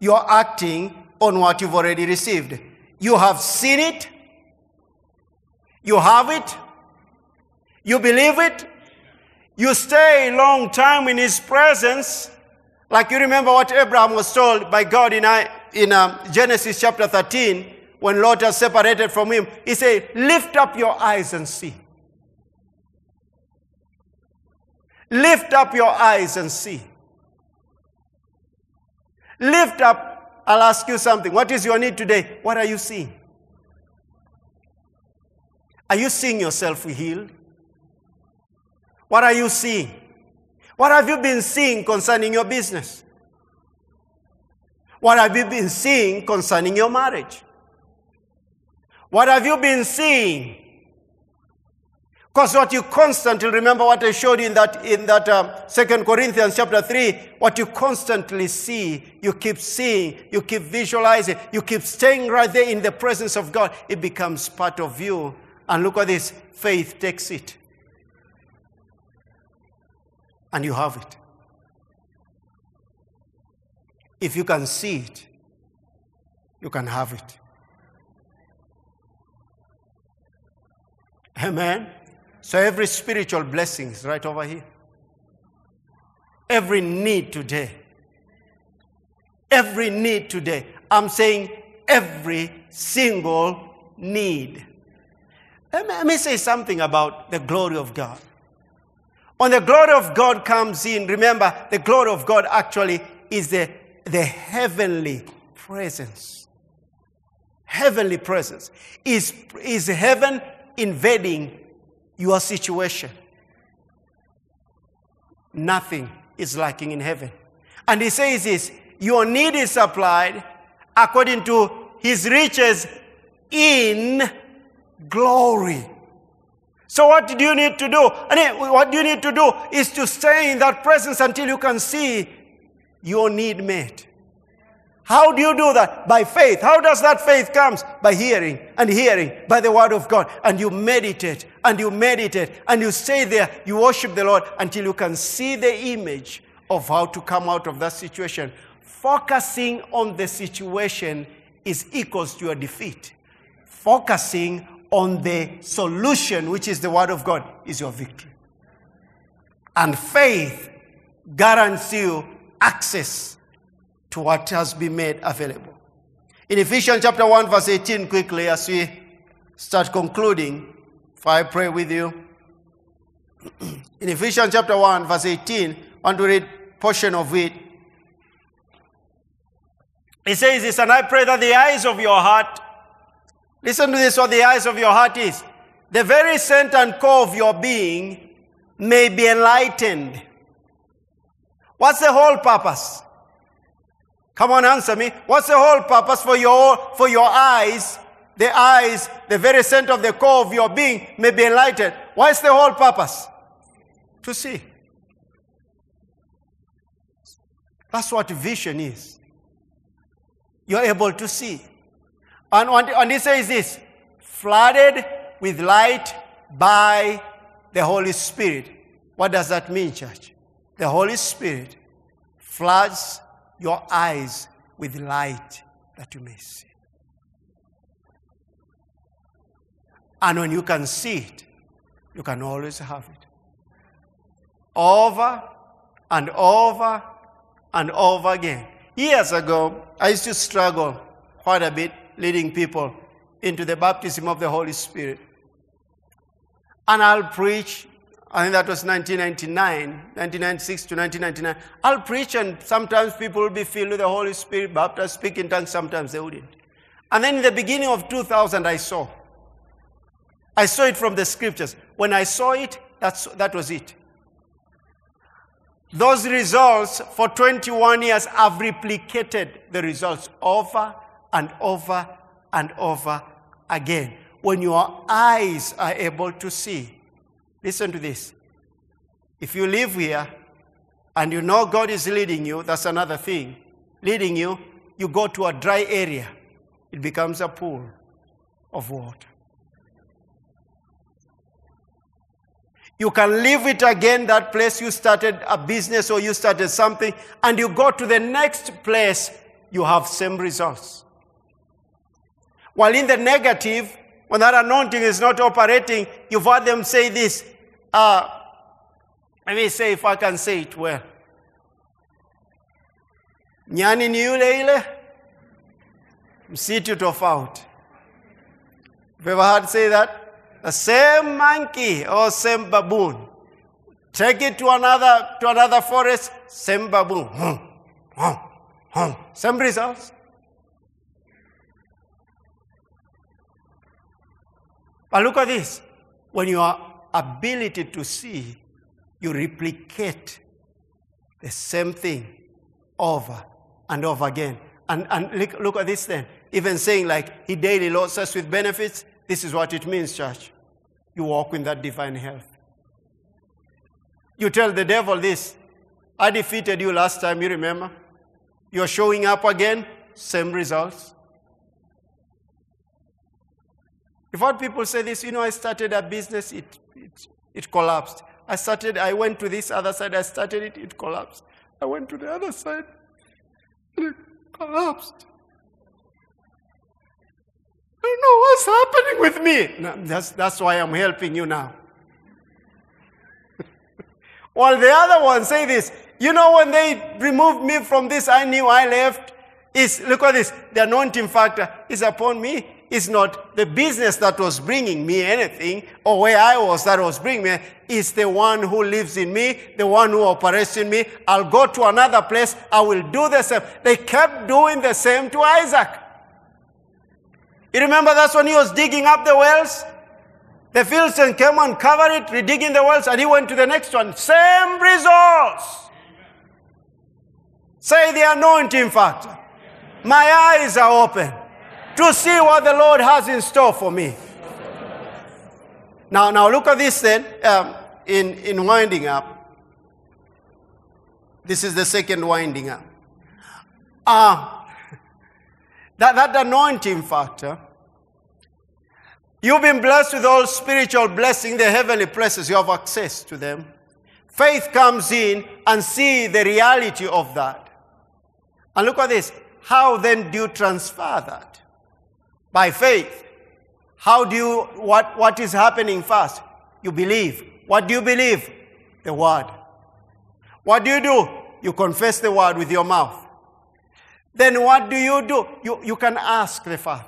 You are acting on what you've already received. You have seen it. You have it. You believe it. You stay a long time in His presence. Like you remember what Abraham was told by God in, in um, Genesis chapter 13 when Lot was separated from him. He said, Lift up your eyes and see. Lift up your eyes and see. Lift up. I'll ask you something. What is your need today? What are you seeing? Are you seeing yourself healed? What are you seeing? What have you been seeing concerning your business? What have you been seeing concerning your marriage? What have you been seeing because what you constantly remember what I showed you in that in that um, Second Corinthians chapter three, what you constantly see, you keep seeing, you keep visualizing, you keep staying right there in the presence of God. It becomes part of you. And look at this: faith takes it, and you have it. If you can see it, you can have it. Amen. So every spiritual blessing is right over here. Every need today. Every need today. I'm saying every single need. Let me, say something about the glory of God. When the glory of God comes in, remember, the glory of God actually is the, the heavenly presence. Heavenly presence. Is, is heaven invading your situation. Nothing is lacking in heaven. And he says this your need is supplied according to his riches in glory. So, what do you need to do? What do you need to do is to stay in that presence until you can see your need met. How do you do that? By faith. How does that faith comes? By hearing and hearing by the word of God. And you meditate and you meditate and you stay there. You worship the Lord until you can see the image of how to come out of that situation. Focusing on the situation is equals to your defeat. Focusing on the solution, which is the word of God, is your victory. And faith guarantees you access to what has been made available. In Ephesians chapter 1, verse 18, quickly, as we start concluding, if I pray with you. In Ephesians chapter 1, verse 18, I want to read portion of it. It says this, and I pray that the eyes of your heart, listen to this, what the eyes of your heart is. The very center and core of your being may be enlightened. What's the whole purpose? Come on, answer me. What's the whole purpose for your, for your eyes? The eyes, the very center of the core of your being may be enlightened. What's the whole purpose? To see. That's what vision is. You're able to see. And, and he says this flooded with light by the Holy Spirit. What does that mean, church? The Holy Spirit floods your eyes with light that you may see. And when you can see it, you can always have it. Over and over and over again. Years ago, I used to struggle quite a bit leading people into the baptism of the Holy Spirit. And I'll preach, I think that was 1999, 1996 to 1999. I'll preach, and sometimes people will be filled with the Holy Spirit, baptized, speak in tongues, sometimes they wouldn't. And then in the beginning of 2000, I saw. I saw it from the scriptures. When I saw it, that's, that was it. Those results for 21 years have replicated the results over and over and over again. When your eyes are able to see, listen to this. If you live here and you know God is leading you, that's another thing. Leading you, you go to a dry area, it becomes a pool of water. You can leave it again, that place you started a business or you started something, and you go to the next place, you have same results. While in the negative, when that anointing is not operating, you've heard them say this. Uh, let me say if I can say it well. Nyani ni yule ile, msitu tofauti. Have you ever heard say that? The same monkey or same baboon. Take it to another to another forest, same baboon. Hum, hum, hum. Same results. But look at this. When your ability to see, you replicate the same thing over and over again. And, and look, look at this then. Even saying like, he daily loads us with benefits, this is what it means, church. You walk in that divine health. You tell the devil this I defeated you last time, you remember? You're showing up again, same results. What people say this, you know, I started a business, it, it, it collapsed. I started, I went to this other side, I started it, it collapsed. I went to the other side, and it collapsed. I don't know what's happening with me. No, that's, that's why I'm helping you now. While the other ones say this, you know, when they removed me from this, I knew I left. Is look at this. The anointing factor is upon me. It's not the business that was bringing me anything or where I was that was bringing me. It's the one who lives in me, the one who operates in me. I'll go to another place. I will do the same. They kept doing the same to Isaac. You remember that's when he was digging up the wells? The Philistines came and covered it, redigging the wells, and he went to the next one. Same results. Say the anointing factor. My eyes are open to see what the Lord has in store for me. Now, now look at this then, um, in, in winding up. This is the second winding up. Uh, that, that anointing factor, you've been blessed with all spiritual blessing, the heavenly places, you have access to them. Faith comes in and see the reality of that. And look at this. How then do you transfer that? By faith. How do you, what, what is happening first? You believe. What do you believe? The word. What do you do? You confess the word with your mouth. Then what do you do? You, you can ask the Father.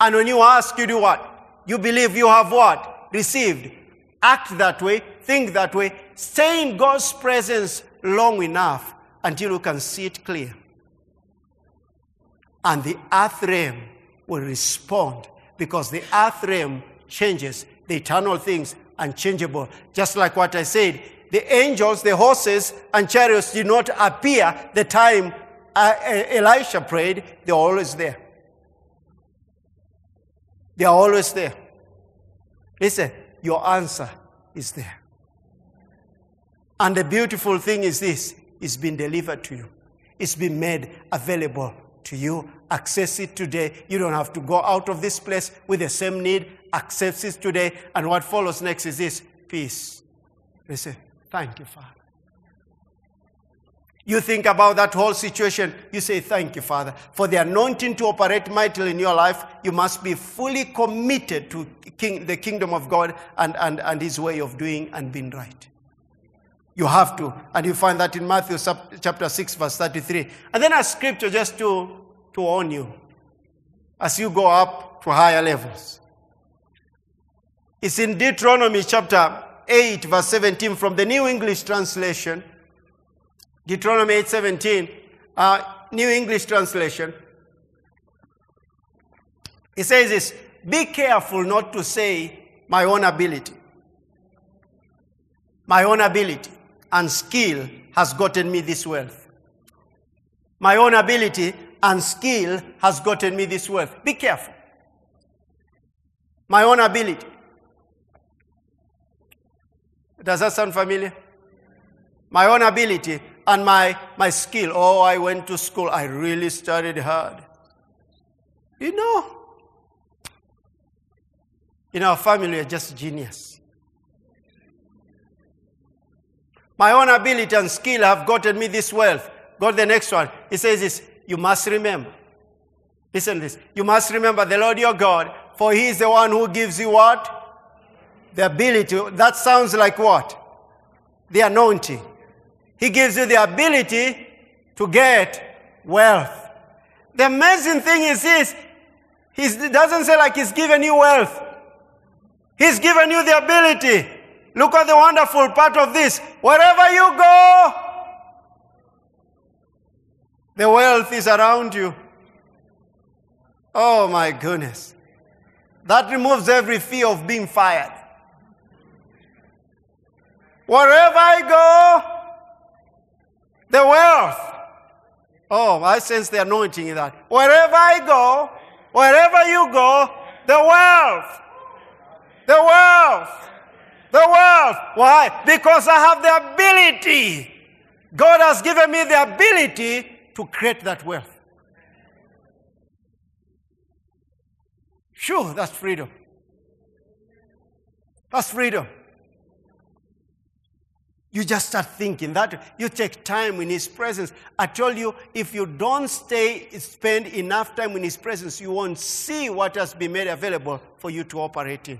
And when you ask, you do what? You believe you have what? Received. Act that way, think that way, stay in God's presence long enough until you can see it clear. And the earth realm will respond because the earth realm changes. The eternal things unchangeable. Just like what I said, the angels, the horses, and chariots did not appear the time uh, Elisha prayed, they're always there. They are always there. Listen, your answer is there. And the beautiful thing is this it's been delivered to you, it's been made available to you. Access it today. You don't have to go out of this place with the same need. Access it today. And what follows next is this peace. They say, thank you, Father. You think about that whole situation, you say, Thank you, Father. For the anointing to operate mightily in your life, you must be fully committed to king, the kingdom of God and, and, and His way of doing and being right. You have to. And you find that in Matthew chapter 6, verse 33. And then a scripture just to, to warn you as you go up to higher levels. It's in Deuteronomy chapter 8, verse 17 from the New English Translation. Deuteronomy 8, 17, uh, New English Translation. It says this Be careful not to say, my own ability. My own ability and skill has gotten me this wealth. My own ability and skill has gotten me this wealth. Be careful. My own ability. Does that sound familiar? My own ability and my, my skill. Oh, I went to school. I really studied hard. You know, in our family, we're just genius. My own ability and skill have gotten me this wealth. Go to the next one. He says this, you must remember. Listen to this. You must remember the Lord your God, for he is the one who gives you what? The ability. That sounds like what? The anointing. He gives you the ability to get wealth. The amazing thing is this. He doesn't say like he's given you wealth. He's given you the ability. Look at the wonderful part of this. Wherever you go, the wealth is around you. Oh my goodness. That removes every fear of being fired. Wherever I go, the wealth. Oh, I sense the anointing in that. Wherever I go, wherever you go, the wealth. The wealth. The wealth. Why? Because I have the ability. God has given me the ability to create that wealth. Sure, that's freedom. That's freedom. You just start thinking that you take time in His presence. I told you, if you don't stay, spend enough time in His presence, you won't see what has been made available for you to operate in.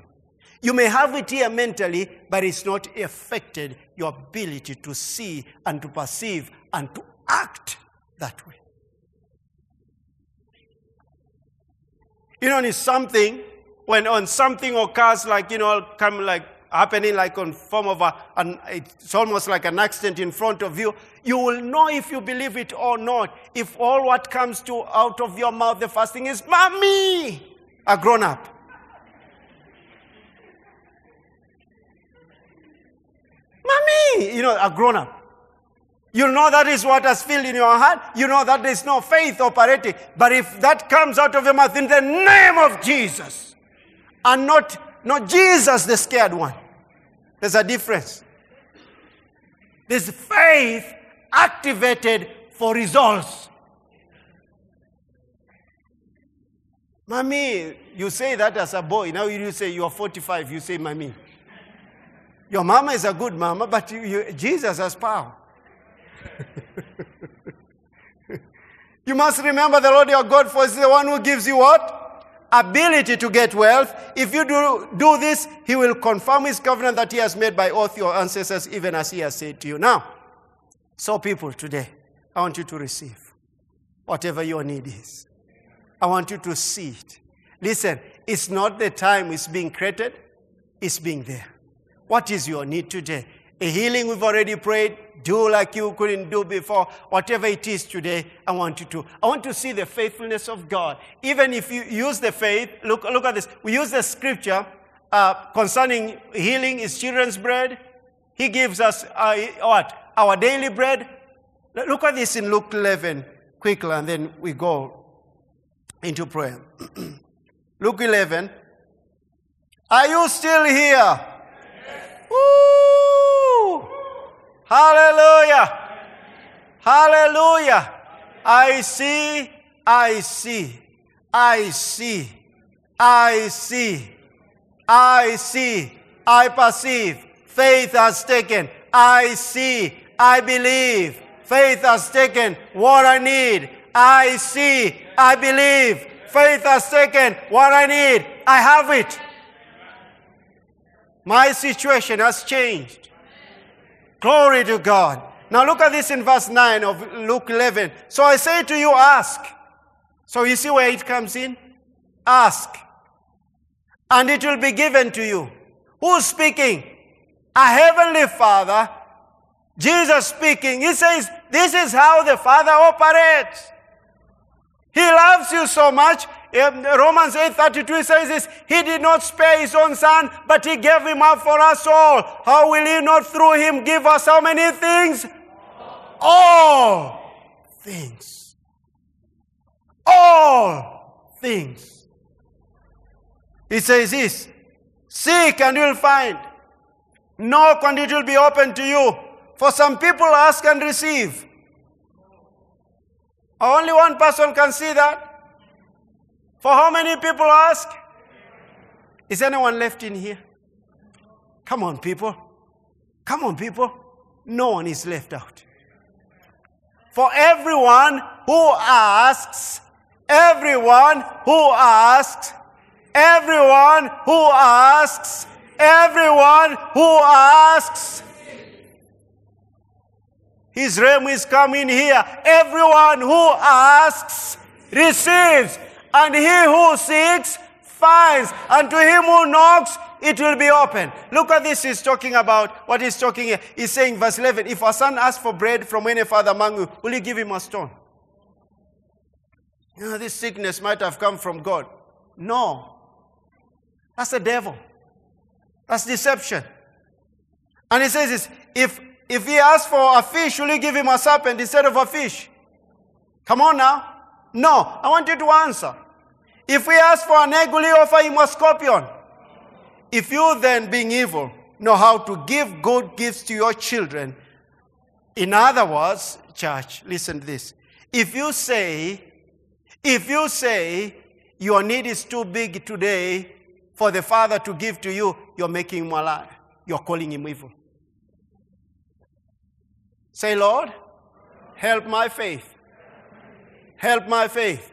You may have it here mentally, but it's not affected your ability to see and to perceive and to act that way. You know, it's something when on something occurs like you know, come like happening like on form of a, an, it's almost like an accident in front of you. You will know if you believe it or not. If all what comes to out of your mouth, the first thing is, "Mommy," a grown up. Mommy, you know, a grown up. You know that is what has filled in your heart. You know that there is no faith operating. But if that comes out of your mouth in the name of Jesus, and not, not Jesus, the scared one, there's a difference. There's faith activated for results. Mommy, you say that as a boy. Now you say you are 45, you say, Mommy. Your mama is a good mama, but you, you, Jesus has power. you must remember the Lord your God, for is the one who gives you what? Ability to get wealth. If you do, do this, He will confirm His covenant that He has made by oath your ancestors, even as He has said to you. Now, so people today, I want you to receive whatever your need is. I want you to see it. Listen, it's not the time it's being created, it's being there. What is your need today? A healing we've already prayed. Do like you couldn't do before. Whatever it is today, I want you to. I want to see the faithfulness of God. Even if you use the faith, look, look at this. We use the scripture uh, concerning healing is children's bread. He gives us uh, what? Our daily bread. Look at this in Luke 11 quickly, and then we go into prayer. Luke 11. Are you still here? Woo! Hallelujah! Hallelujah! I see, I see, I see, I see, I see, I perceive. Faith has taken. I see, I believe. Faith has taken what I need. I see, I believe. Faith has taken what I need. I have it. My situation has changed. Glory to God. Now look at this in verse 9 of Luke 11. So I say to you, ask. So you see where it comes in? Ask. And it will be given to you. Who's speaking? A heavenly Father. Jesus speaking. He says, This is how the Father operates. He loves you so much. Romans 8:32 says this, He did not spare His own Son, but He gave Him up for us all. How will He not through Him give us how many things? All things. All things. He says this, Seek and you'll find. Knock and it will be open to you. For some people ask and receive. Only one person can see that. For how many people ask? Is anyone left in here? Come on, people. Come on, people. No one is left out. For everyone who asks, everyone who asks, everyone who asks, everyone who asks, his realm is coming here. Everyone who asks receives, and he who seeks finds, and to him who knocks it will be open. Look at this. He's talking about what he's talking here. He's saying, verse 11, if a son asks for bread from any father among you, will you give him a stone? You know, this sickness might have come from God. No. That's the devil. That's deception. And he says this if if he asks for a fish, will you give him a serpent instead of a fish? Come on now. No, I want you to answer. If we ask for an egg, will you offer him a scorpion? If you then, being evil, know how to give good gifts to your children, in other words, church, listen to this. If you say, if you say your need is too big today for the Father to give to you, you're making him a liar. You're calling him evil. Say, Lord, help my faith. Help my faith.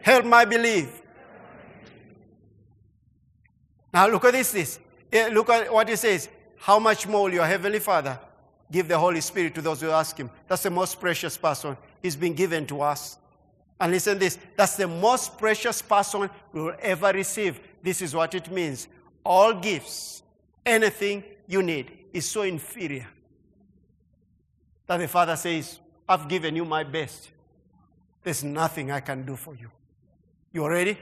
Help my belief. Now look at this. this. Look at what he says. How much more will your heavenly Father give the Holy Spirit to those who ask him? That's the most precious person. He's been given to us. And listen this. That's the most precious person we will ever receive. This is what it means. All gifts, anything you need, is so inferior that the Father says, I've given you my best. There's nothing I can do for you. You ready?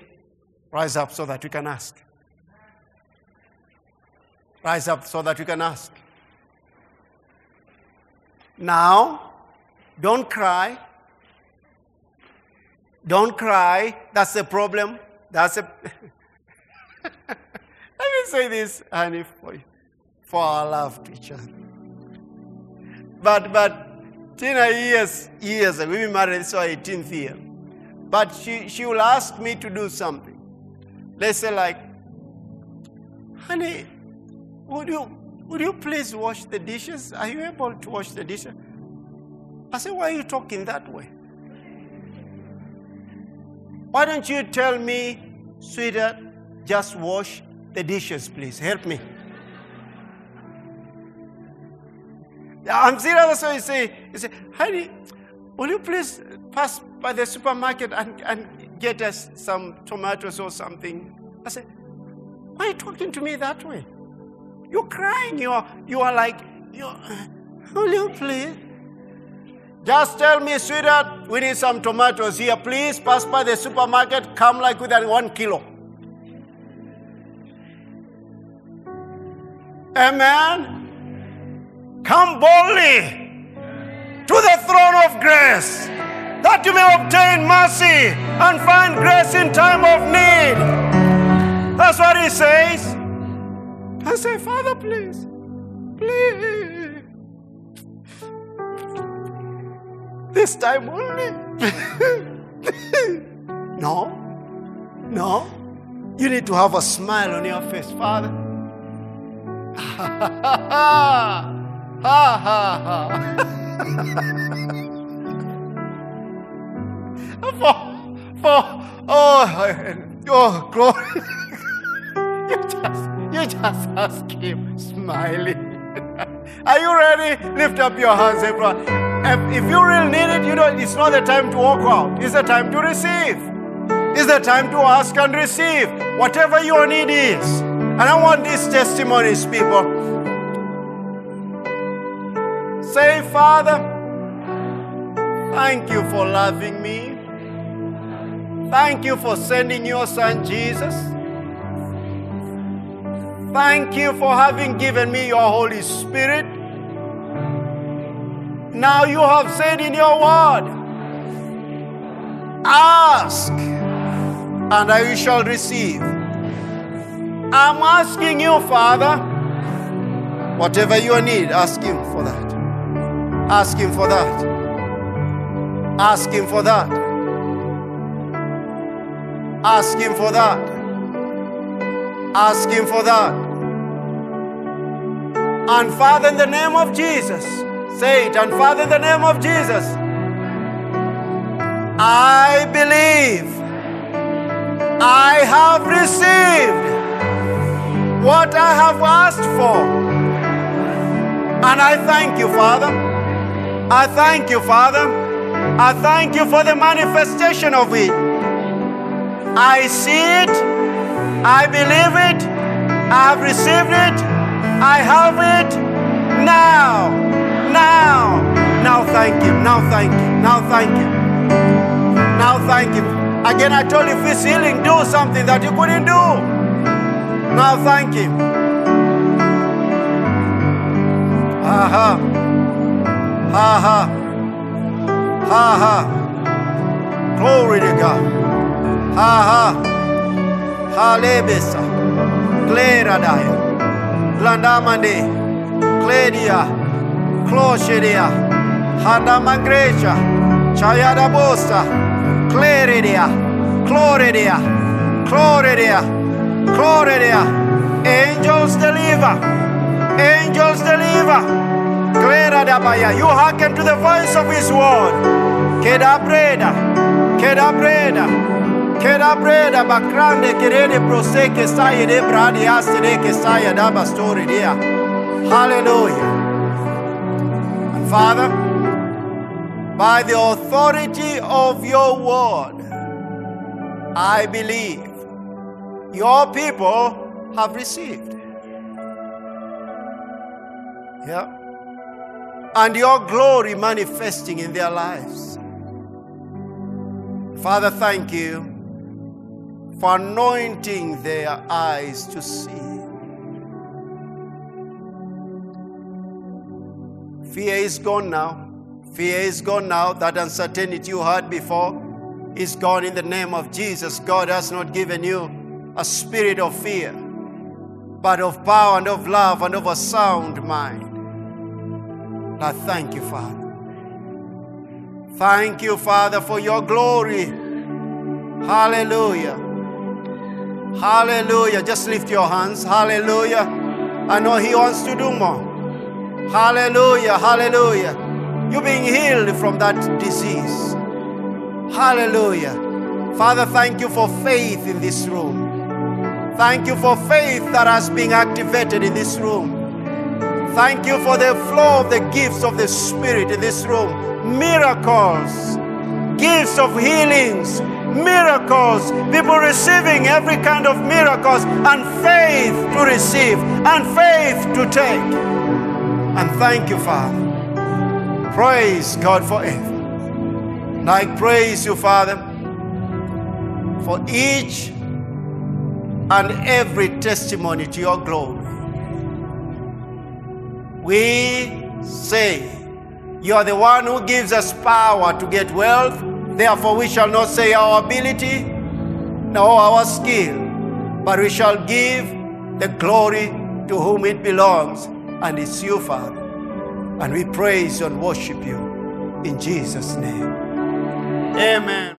Rise up so that you can ask. Rise up so that you can ask. Now, don't cry. Don't cry. That's the problem. That's a. Let me say this, honey, for, for our love to each other. But, but, Tina, years, years ago, we married, this is our 18th year. But she, she will ask me to do something. Let's say, like, honey, would you, would you please wash the dishes? Are you able to wash the dishes? I said, why are you talking that way? Why don't you tell me, sweetheart, just wash the dishes, please. Help me. I'm serious. Why you say, you say, honey, will you please pass by the supermarket and, and get us some tomatoes or something? I said, why are you talking to me that way? You're crying. You're, you are like, you're, will you please? Just tell me, sweetheart, we need some tomatoes here. Please pass by the supermarket. Come like with that one kilo. Amen. Come boldly to the throne of grace that you may obtain mercy and find grace in time of need. That's what he says. I say, Father, please, please. This time only. no, no. You need to have a smile on your face, Father. Ha ha ha. for, for, oh, oh, glory. you just, you just ask him, smiling. Are you ready? Lift up your hands, everyone. If, you really need it, you know, it's not the time to walk out. It's the time to receive. It's the time to ask and receive whatever your need is. And I want these testimonies, people. Say, Father, thank you for loving me. Thank you for sending your son Jesus. Thank you for having given me your Holy Spirit. Now you have said in your word, ask and I shall receive. I'm asking you, Father, whatever you need, ask Him for that. Ask Him for that. Ask Him for that. Ask Him for that. Ask Him for that. And Father, in the name of Jesus, say it. And Father, in the name of Jesus, I believe I have received what I have asked for. And I thank you, Father. I thank you, Father. I thank you for the manifestation of it. I see it. I believe it. I have received it. I have it now. Now. Now thank Him. Now thank you. Now thank you. Now thank you. Again, I told you if His healing, do something that you couldn't do. Now thank Him. Ha ha. Ha ha. Ha. Glory to God. Ha ha. Halebesa. Gleradaya. Glandamande. Gledia. Closhedia. Hadamangrecha. Chayada bosta. Claridia. Cloredia. Cloredia. Cloredia. Angels deliver. Angels deliver. You hearken to the voice of his word. Kedabreda. Kedabreda. Kera breda bakrande kerede proseke saye de bradi astere ke saye da bastori dia. Hallelujah. And Father, by the authority of your word, I believe your people have received. Yeah. And your glory manifesting in their lives. Father, thank you for anointing their eyes to see. Fear is gone now. Fear is gone now. That uncertainty you had before is gone in the name of Jesus. God has not given you a spirit of fear, but of power and of love and of a sound mind. I thank you, Father. Thank you, Father, for your glory. Hallelujah. Hallelujah. Just lift your hands. Hallelujah. I know He wants to do more. Hallelujah. Hallelujah. You're being healed from that disease. Hallelujah. Father, thank you for faith in this room. Thank you for faith that has been activated in this room. Thank you for the flow of the gifts of the Spirit in this room. Miracles, gifts of healings, miracles, people receiving every kind of miracles, and faith to receive, and faith to take. And thank you, Father. Praise God forever. And I praise you, Father, for each and every testimony to your glory. We say, You are the one who gives us power to get wealth. Therefore, we shall not say our ability nor our skill, but we shall give the glory to whom it belongs, and it's you, Father. And we praise and worship you in Jesus' name. Amen.